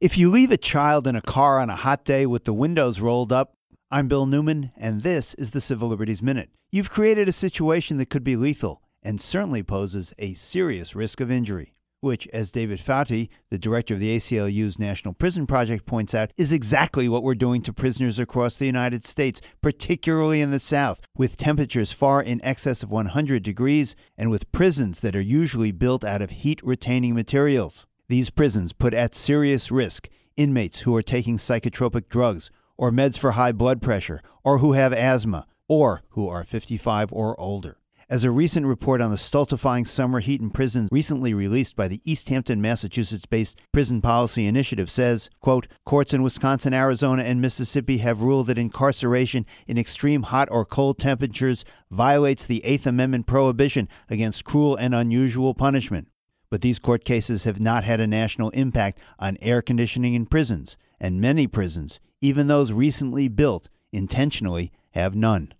If you leave a child in a car on a hot day with the windows rolled up, I'm Bill Newman, and this is the Civil Liberties Minute. You've created a situation that could be lethal and certainly poses a serious risk of injury, which, as David Fathi, the director of the ACLU's National Prison Project, points out, is exactly what we're doing to prisoners across the United States, particularly in the South, with temperatures far in excess of 100 degrees and with prisons that are usually built out of heat retaining materials. These prisons put at serious risk inmates who are taking psychotropic drugs or meds for high blood pressure or who have asthma or who are 55 or older. As a recent report on the stultifying summer heat in prisons recently released by the Easthampton, Massachusetts-based Prison Policy Initiative says, quote, courts in Wisconsin, Arizona, and Mississippi have ruled that incarceration in extreme hot or cold temperatures violates the Eighth Amendment prohibition against cruel and unusual punishment. But these court cases have not had a national impact on air conditioning in prisons, and many prisons, even those recently built, intentionally have none.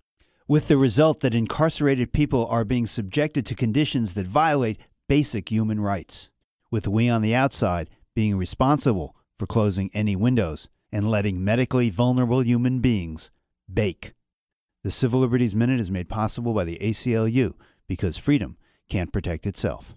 With the result that incarcerated people are being subjected to conditions that violate basic human rights, with we on the outside being responsible for closing any windows and letting medically vulnerable human beings bake. The Civil Liberties Minute is made possible by the ACLU because freedom can't protect itself.